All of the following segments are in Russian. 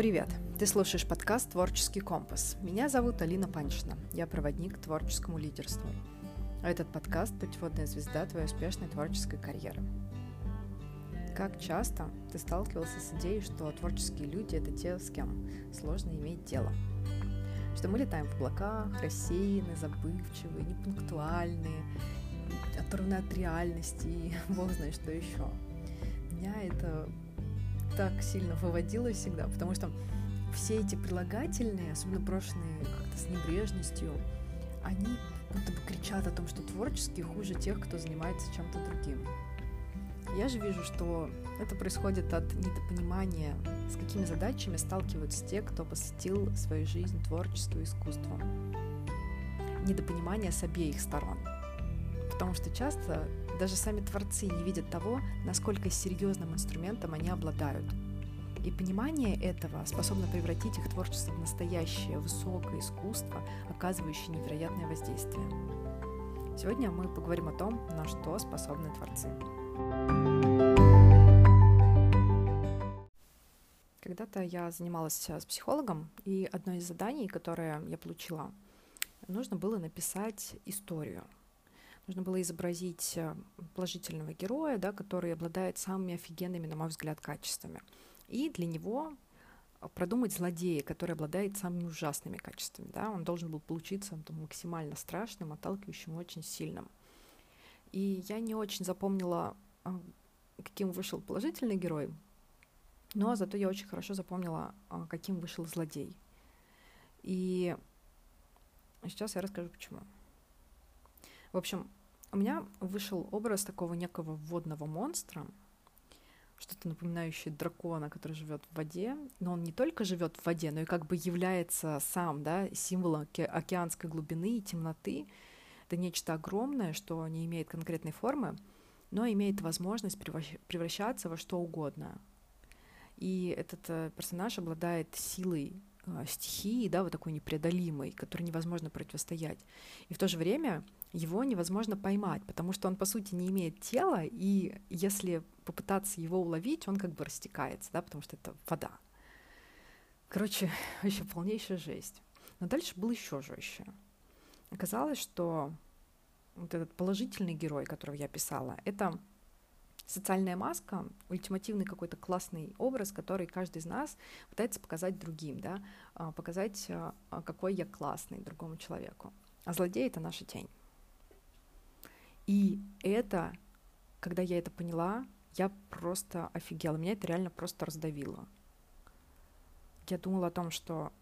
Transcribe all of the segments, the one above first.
Привет! Ты слушаешь подкаст «Творческий компас». Меня зовут Алина Паншина. Я проводник к творческому лидерству. А этот подкаст – путеводная звезда твоей успешной творческой карьеры. Как часто ты сталкивался с идеей, что творческие люди – это те, с кем сложно иметь дело? Что мы летаем в облаках, рассеянные, забывчивые, непунктуальные, оторванные от реальности и бог знает что еще. Меня это так сильно выводило всегда, потому что все эти прилагательные, особенно брошенные как-то с небрежностью, они будто бы кричат о том, что творческие хуже тех, кто занимается чем-то другим. Я же вижу, что это происходит от недопонимания, с какими задачами сталкиваются те, кто посвятил свою жизнь творчеству и искусству. Недопонимание с обеих сторон. Потому что часто даже сами творцы не видят того, насколько серьезным инструментом они обладают. И понимание этого способно превратить их творчество в настоящее высокое искусство, оказывающее невероятное воздействие. Сегодня мы поговорим о том, на что способны творцы. Когда-то я занималась с психологом, и одно из заданий, которое я получила, нужно было написать историю – Нужно было изобразить э, положительного героя, да, который обладает самыми офигенными, на мой взгляд, качествами. И для него э, продумать злодея, который обладает самыми ужасными качествами. Да? Он должен был получиться там, максимально страшным, отталкивающим, очень сильным. И я не очень запомнила, э, каким вышел положительный герой, но зато я очень хорошо запомнила, каким вышел злодей. И сейчас я расскажу, почему. В общем, у меня вышел образ такого некого водного монстра, что-то напоминающее дракона, который живет в воде, но он не только живет в воде, но и как бы является сам, да, символом океанской глубины и темноты. Это нечто огромное, что не имеет конкретной формы, но имеет возможность превращаться во что угодно. И этот э, персонаж обладает силой э, стихии, да, вот такой непреодолимой, которой невозможно противостоять. И в то же время его невозможно поймать, потому что он, по сути, не имеет тела, и если попытаться его уловить, он как бы растекается, да, потому что это вода. Короче, вообще полнейшая жесть. Но дальше был еще жестче. Оказалось, что вот этот положительный герой, которого я писала, это социальная маска, ультимативный какой-то классный образ, который каждый из нас пытается показать другим, да, а, показать, а, какой я классный другому человеку. А злодей — это наша тень. И это, когда я это поняла, я просто офигела. Меня это реально просто раздавило. Я думала о том, что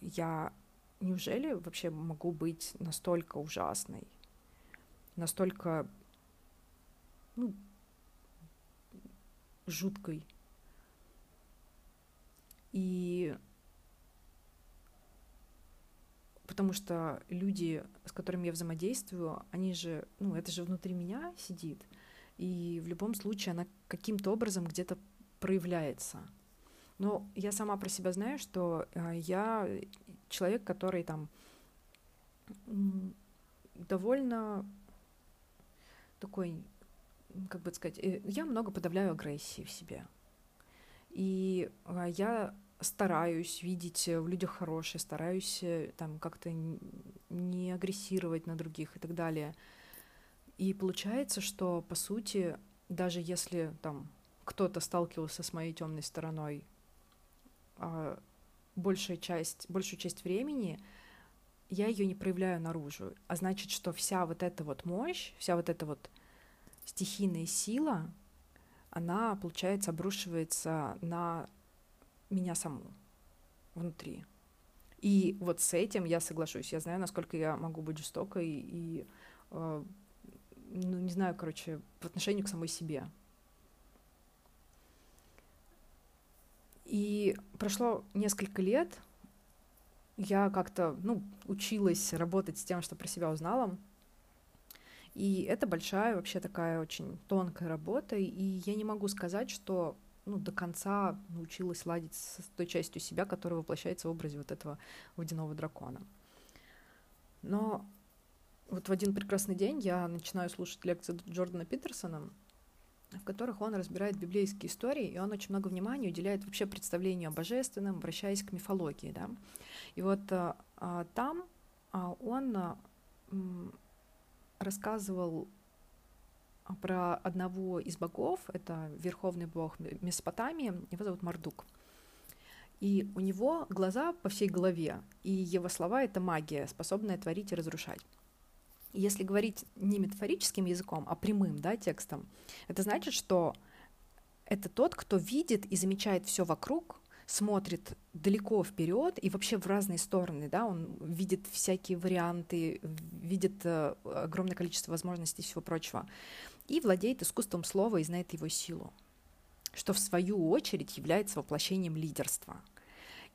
я неужели вообще могу быть настолько ужасной, настолько ну, жуткой. И потому что люди, с которыми я взаимодействую, они же, ну, это же внутри меня сидит, и в любом случае она каким-то образом где-то проявляется. Но я сама про себя знаю, что э, я человек, который там довольно такой, как бы сказать, э, я много подавляю агрессии в себе. И э, я стараюсь видеть в людях хорошее, стараюсь э, там как-то не агрессировать на других и так далее. И получается, что по сути, даже если там кто-то сталкивался с моей темной стороной, а, большая часть, большую часть времени я ее не проявляю наружу. А значит, что вся вот эта вот мощь, вся вот эта вот стихийная сила, она, получается, обрушивается на меня саму внутри. И вот с этим я соглашусь. Я знаю, насколько я могу быть жестокой и, э, ну, не знаю, короче, в отношении к самой себе. И прошло несколько лет, я как-то, ну, училась работать с тем, что про себя узнала. И это большая вообще такая очень тонкая работа, и я не могу сказать, что ну, до конца научилась ладить с той частью себя, которая воплощается в образе вот этого водяного дракона. Но вот в один прекрасный день я начинаю слушать лекции Джордана Питерсона, в которых он разбирает библейские истории, и он очень много внимания уделяет вообще представлению о божественном, обращаясь к мифологии. Да? И вот а, там а, он а, рассказывал про одного из богов, это верховный бог Месопотамии, его зовут Мардук. И у него глаза по всей голове, и его слова — это магия, способная творить и разрушать. Если говорить не метафорическим языком, а прямым да, текстом, это значит, что это тот, кто видит и замечает все вокруг, смотрит далеко вперед и вообще в разные стороны, да, он видит всякие варианты, видит э, огромное количество возможностей и всего прочего, и владеет искусством слова и знает его силу, что в свою очередь является воплощением лидерства —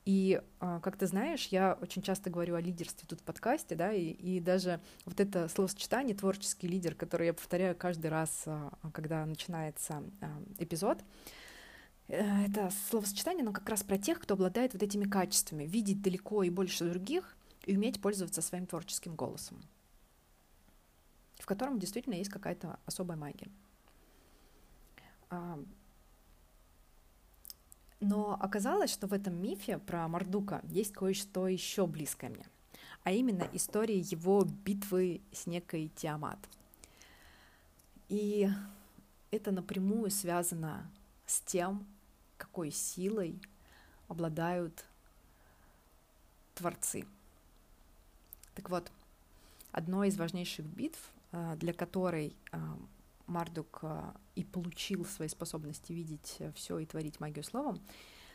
и, а, как ты знаешь, я очень часто говорю о лидерстве тут в подкасте, да, и, и даже вот это словосочетание «творческий лидер», которое я повторяю каждый раз, а, когда начинается а, эпизод, э, это словосочетание, оно как раз про тех, кто обладает вот этими качествами, видеть далеко и больше других и уметь пользоваться своим творческим голосом, в котором действительно есть какая-то особая магия. Но оказалось, что в этом мифе про Мардука есть кое-что еще близкое мне, а именно история его битвы с некой Тиамат. И это напрямую связано с тем, какой силой обладают творцы. Так вот, одной из важнейших битв, для которой э, Мардук а, и получил свои способности видеть э, все и творить магию словом,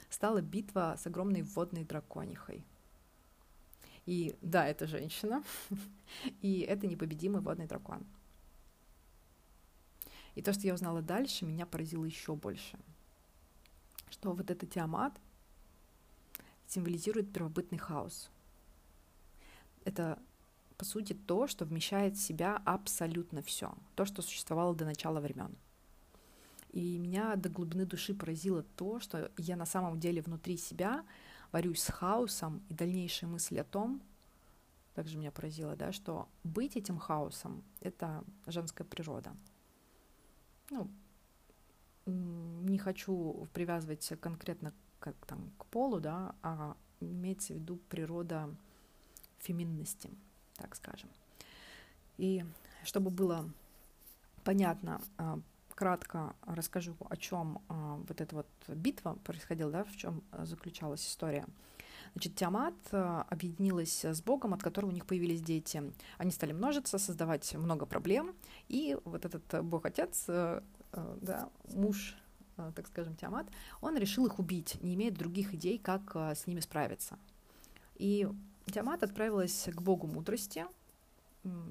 стала битва с огромной водной драконихой. И да, это женщина, и это непобедимый водный дракон. И то, что я узнала дальше, меня поразило еще больше. Что вот этот Тиамат символизирует первобытный хаос. Это по сути, то, что вмещает в себя абсолютно все, то, что существовало до начала времен. И меня до глубины души поразило то, что я на самом деле внутри себя борюсь с хаосом, и дальнейшая мысль о том, также меня поразило, да, что быть этим хаосом — это женская природа. Ну, не хочу привязывать конкретно как, там, к полу, да, а имеется в виду природа феминности — так скажем. И чтобы было понятно, а, кратко расскажу, о чем а, вот эта вот битва происходила, да, в чем заключалась история. Значит, Тиамат а, объединилась с Богом, от которого у них появились дети. Они стали множиться, создавать много проблем, и вот этот Бог-отец, да, муж, так скажем, Тиамат, он решил их убить, не имея других идей, как с ними справиться. И Диамат отправилась к богу мудрости,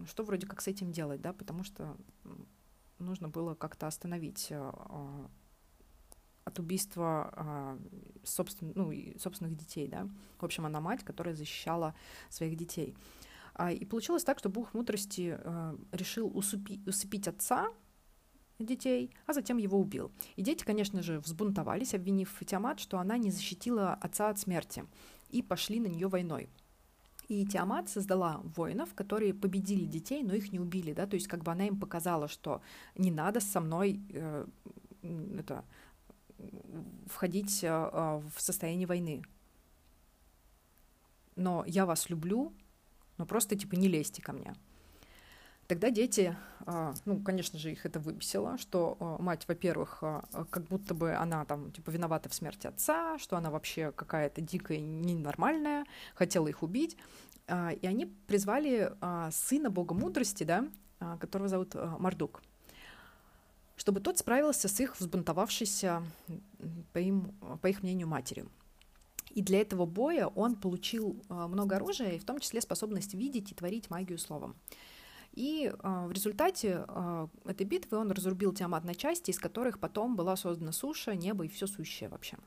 что вроде как с этим делать, да, потому что нужно было как-то остановить э, а, от убийства а, собствен, ну, собственных детей, да. В общем, она мать, которая защищала своих детей. А, и получилось так, что бог мудрости э, решил усыпи, усыпить отца детей, а затем его убил. И дети, конечно же, взбунтовались, обвинив Тиамат, что она не защитила отца от смерти, и пошли на нее войной. И Тиамат создала воинов, которые победили детей, но их не убили, да, то есть как бы она им показала, что не надо со мной э, это, входить э, э, в состояние войны. Но я вас люблю, но просто типа не лезьте ко мне. Тогда дети, а, ну, конечно же, их это выбесило, что а, мать, во-первых, а, как будто бы она там, типа, виновата в смерти отца, что она вообще какая-то дикая, ненормальная, хотела их убить. И они призвали сына бога мудрости, да, которого зовут Мардук, чтобы тот справился с их взбунтовавшейся, по, им, по их мнению, матерью. И для этого боя он получил много оружия, и в том числе способность видеть и творить магию словом. И а, в результате а, этой битвы он разрубил Тиамат на части, из которых потом была создана суша, небо и все сущее вообще.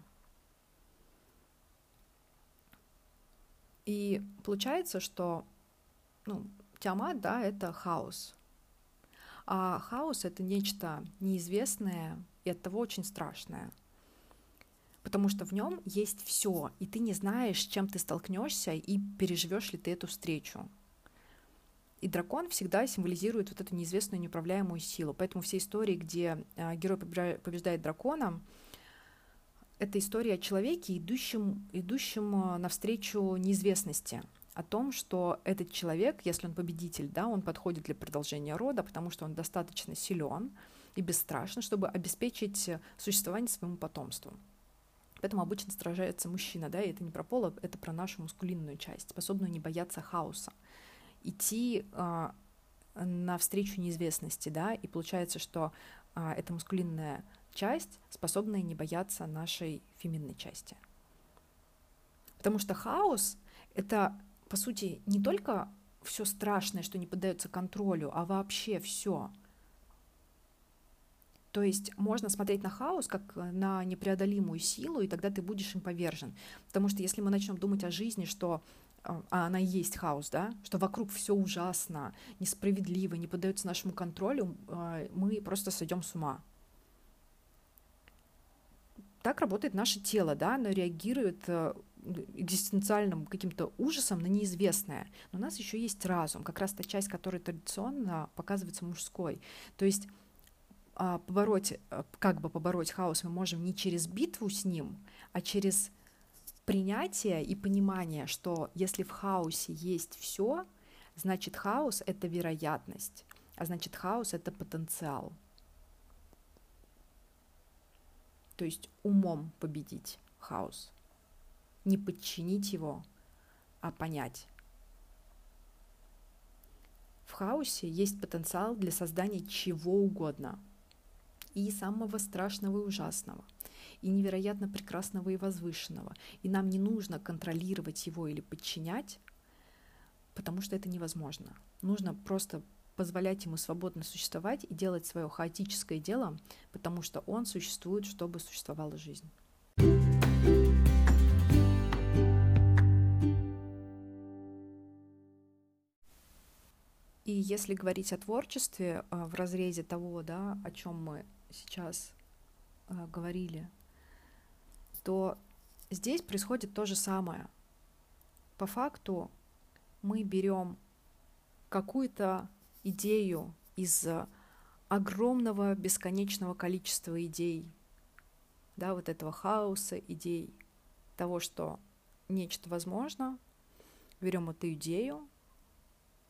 И получается, что ну, Тиамат, да, это хаос. А хаос — это нечто неизвестное и от того очень страшное. Потому что в нем есть все, и ты не знаешь, с чем ты столкнешься и переживешь ли ты эту встречу. И дракон всегда символизирует вот эту неизвестную, неуправляемую силу. Поэтому все истории, где э, герой побеждает дракона, это история о человеке, идущем, идущем э, навстречу неизвестности, о том, что этот человек, если он победитель, да, он подходит для продолжения рода, потому что он достаточно силен и бесстрашен, чтобы обеспечить существование своему потомству. Поэтому обычно сражается мужчина, да, и это не про пол, а это про нашу мускулинную часть, способную не бояться хаоса, идти а, навстречу неизвестности, да, и получается, что а, эта мускулинная часть, способная не бояться нашей феминной части. Потому что хаос — это, по сути, не только все страшное, что не поддается контролю, а вообще все. То есть можно смотреть на хаос как на непреодолимую силу, и тогда ты будешь им повержен. Потому что если мы начнем думать о жизни, что а, а она и есть хаос, да, что вокруг все ужасно, несправедливо, не поддается нашему контролю, а, мы просто сойдем с ума. Так работает наше тело, да, оно реагирует э, экзистенциальным каким-то ужасом на неизвестное. Но у нас еще есть разум, как раз та часть, которая традиционно показывается мужской. То есть а, побороть, э, как бы побороть хаос мы можем не через битву с ним, а через принятие и понимание, что если в хаосе есть все, значит хаос это вероятность, а значит хаос это потенциал. То есть умом победить хаос. Не подчинить его, а понять. В хаосе есть потенциал для создания чего угодно – и самого страшного и ужасного, и невероятно прекрасного и возвышенного. И нам не нужно контролировать его или подчинять, потому что это невозможно. Нужно просто позволять ему свободно существовать и делать свое хаотическое дело, потому что он существует, чтобы существовала жизнь. И если говорить о творчестве а, в разрезе того, да, о чем мы сейчас э, говорили, то здесь происходит то же самое. По факту мы берем какую-то идею из огромного бесконечного количества идей, да, вот этого хаоса идей, того, что нечто возможно, берем эту идею,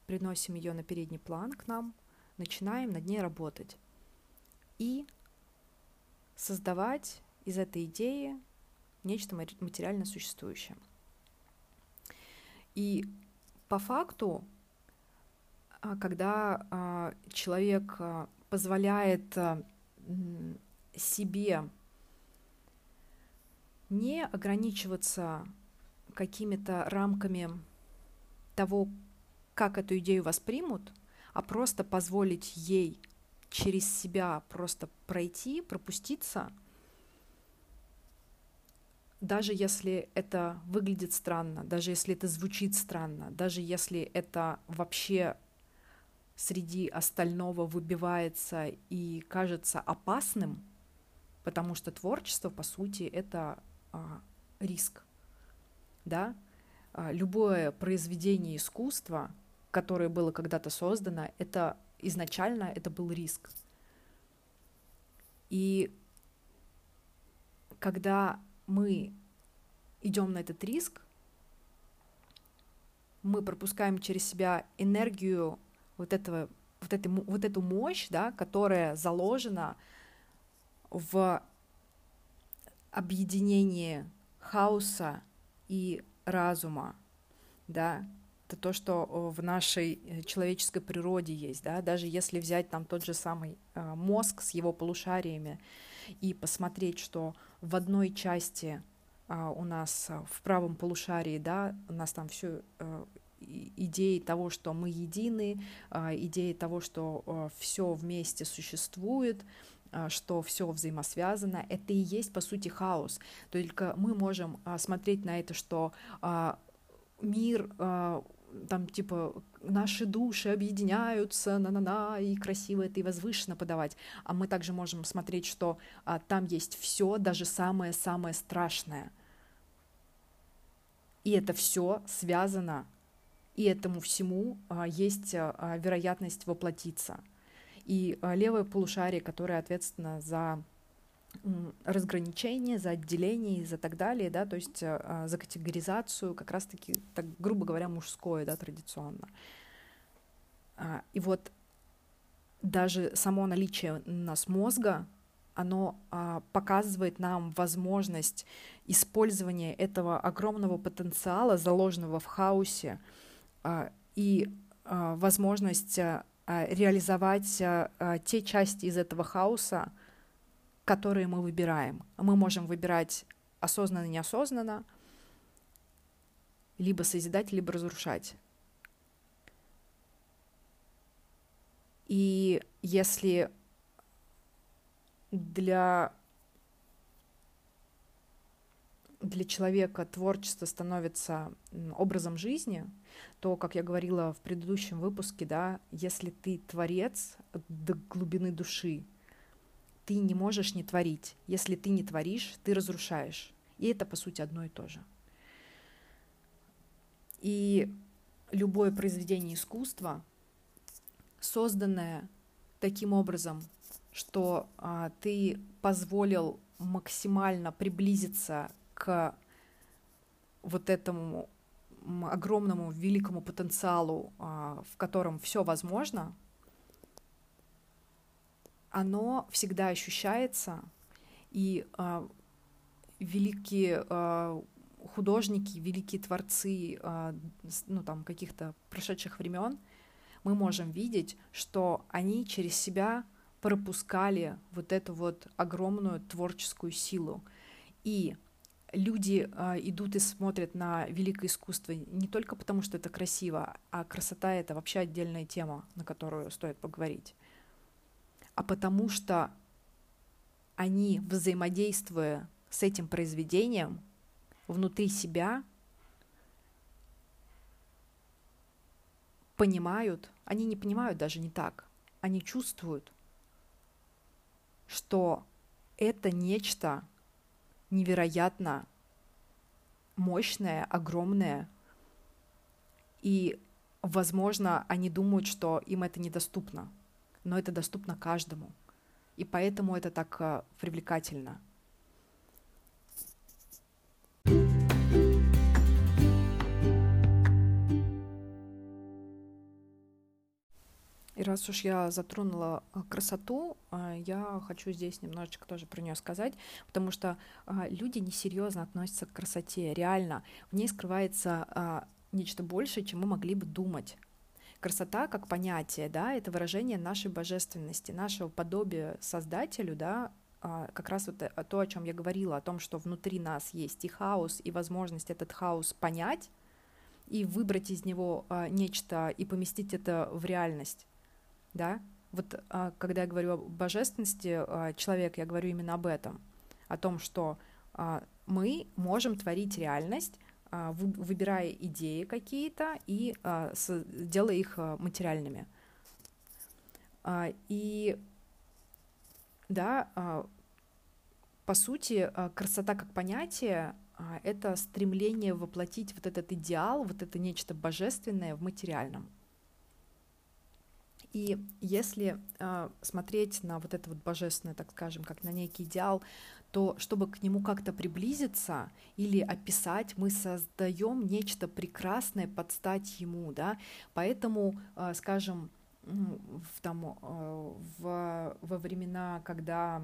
приносим ее на передний план к нам, начинаем над ней работать и создавать из этой идеи нечто материально существующее. И по факту, а, когда а, человек а, позволяет себе не ограничиваться какими-то рамками того, как эту идею воспримут, а просто позволить ей через себя просто пройти, пропуститься, даже если это выглядит странно, даже если это звучит странно, даже если это вообще среди остального выбивается и кажется опасным, потому что творчество, по сути, это а, риск, да, а, любое произведение искусства, которое было когда-то создано, это изначально это был риск. И когда мы идем на этот риск, мы пропускаем через себя энергию вот этого, вот, этой, вот эту мощь, да, которая заложена в объединении хаоса и разума, да, это то, что в нашей э, человеческой природе есть, да, даже если взять там тот же самый э, мозг с его полушариями и посмотреть, что в одной части а, у нас э, в правом полушарии, да, у нас там все идеи того, что мы едины, а, идеи того, что все вместе существует, а, что все взаимосвязано, это и есть по сути хаос. Только мы можем смотреть на это, что мир там типа наши души объединяются, на-на-на, и красиво это и возвышенно подавать. А мы также можем смотреть, что а, там есть все, даже самое-самое страшное. И это все связано и этому всему есть вероятность воплотиться. И левое полушарие, которое ответственно за разграничение, за отделение за так далее, да, то есть за категоризацию, как раз-таки, так, грубо говоря, мужское, да, традиционно. И вот даже само наличие у нас мозга, оно а, показывает нам возможность использования этого огромного потенциала, заложенного в хаосе, а, и а, возможность а, реализовать а, а, те части из этого хаоса, которые мы выбираем. Мы можем выбирать осознанно, неосознанно, либо созидать, либо разрушать. И если для для человека творчество становится образом жизни, то, как я говорила в предыдущем выпуске, да, если ты творец до глубины души, ты не можешь не творить. Если ты не творишь, ты разрушаешь. И это, по сути, одно и то же. И любое произведение искусства, созданное таким образом, что а, ты позволил максимально приблизиться к вот этому огромному великому потенциалу, а, в котором все возможно, оно всегда ощущается, и а, великие а, художники, великие творцы, а, ну там каких-то прошедших времен, мы можем видеть, что они через себя пропускали вот эту вот огромную творческую силу. И люди э, идут и смотрят на великое искусство не только потому, что это красиво, а красота это вообще отдельная тема, на которую стоит поговорить, а потому что они, взаимодействуя с этим произведением, внутри себя понимают, они не понимают даже не так, они чувствуют, что это нечто невероятно мощное, огромное, и, возможно, они думают, что им это недоступно, но это доступно каждому, и поэтому это так э, привлекательно – И раз уж я затронула а, красоту, а, я хочу здесь немножечко тоже про нее сказать, потому что люди несерьезно относятся к красоте. Реально, в ней скрывается нечто большее, чем мы могли бы думать. Красота как понятие, да, это выражение нашей божественности, нашего подобия Создателю, да, как раз вот э, то, о чем я говорила, о том, что внутри нас есть и хаос, и возможность этот хаос понять и выбрать из него нечто и поместить это в реальность да, вот а, когда я говорю о божественности а, человека, я говорю именно об этом, о том, что а, мы можем творить реальность, выбирая идеи какие-то и делая их материальными. И да, по сути, красота как понятие — это стремление воплотить вот этот идеал, вот это нечто божественное в материальном. И если смотреть на вот это вот божественное, так скажем, как на некий идеал, то чтобы к нему как-то приблизиться или описать, мы создаем нечто прекрасное под стать ему, да. Поэтому, э, скажем, в, там, э, в, во времена, когда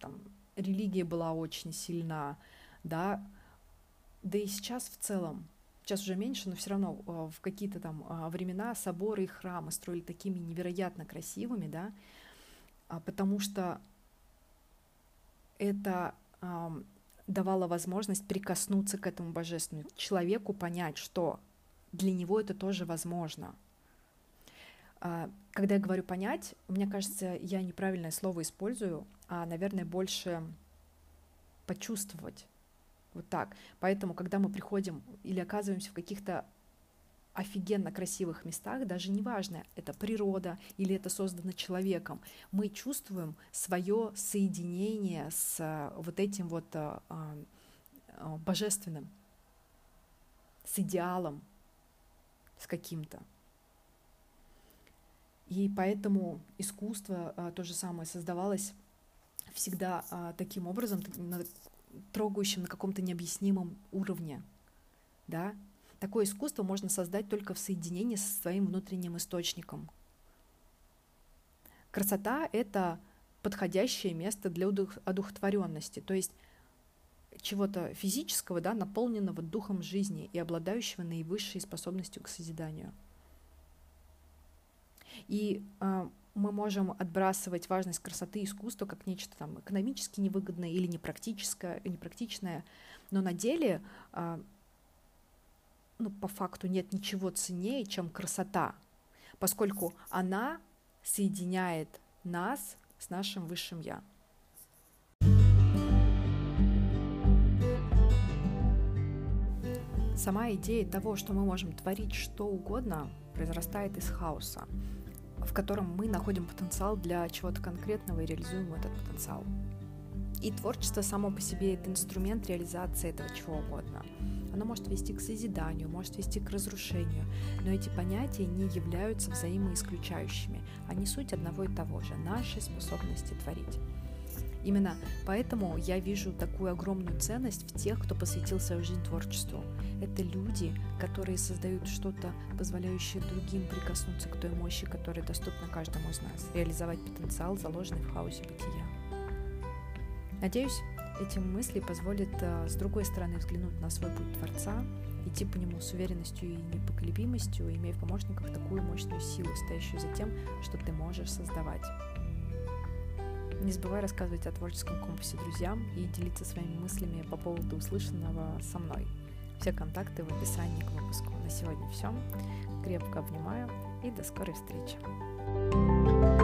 там, религия была очень сильна, да, да и сейчас в целом сейчас уже меньше, но все равно а, в какие-то там времена соборы и храмы строили такими невероятно красивыми, да, а, потому что это давало возможность прикоснуться к этому божественному, человеку понять, что для него это тоже возможно. Когда я говорю понять, мне кажется, я неправильное слово использую, а, наверное, больше почувствовать вот так. Поэтому, когда мы приходим или оказываемся в каких-то офигенно красивых местах, даже неважно, это природа или это создано человеком, мы чувствуем свое соединение с э, вот этим вот а, а, божественным, с идеалом, с каким-то. И поэтому искусство то же самое создавалось всегда таким образом, трогающим на каком-то необъяснимом уровне. Да? Такое искусство можно создать только в соединении со своим внутренним источником. Красота — это подходящее место для одухотворенности, то есть чего-то физического, да, наполненного духом жизни и обладающего наивысшей способностью к созиданию. И э, мы можем отбрасывать важность красоты искусства как нечто там экономически невыгодное или непрактическое, непрактичное, но на деле, э, ну, по факту нет ничего ценнее, чем красота, поскольку она соединяет нас с нашим высшим я. Сама идея того, что мы можем творить что угодно, произрастает из хаоса, в котором мы находим потенциал для чего-то конкретного и реализуем этот потенциал. И творчество само по себе это инструмент реализации этого чего угодно. Оно может вести к созиданию, может вести к разрушению, но эти понятия не являются взаимоисключающими. Они суть одного и того же – нашей способности творить. Именно поэтому я вижу такую огромную ценность в тех, кто посвятил свою жизнь творчеству. Это люди, которые создают что-то, позволяющее другим прикоснуться к той мощи, которая доступна каждому из нас, реализовать потенциал, заложенный в хаосе бытия. Надеюсь, эти мысли позволят э, с другой стороны взглянуть на свой путь Творца, идти по нему с уверенностью и непоколебимостью, имея в помощниках такую мощную силу, стоящую за тем, что ты можешь создавать. Не забывай рассказывать о творческом компасе друзьям и делиться своими мыслями по поводу услышанного со мной. Все контакты в описании к выпуску. На сегодня все. Крепко обнимаю и до скорой встречи. thank you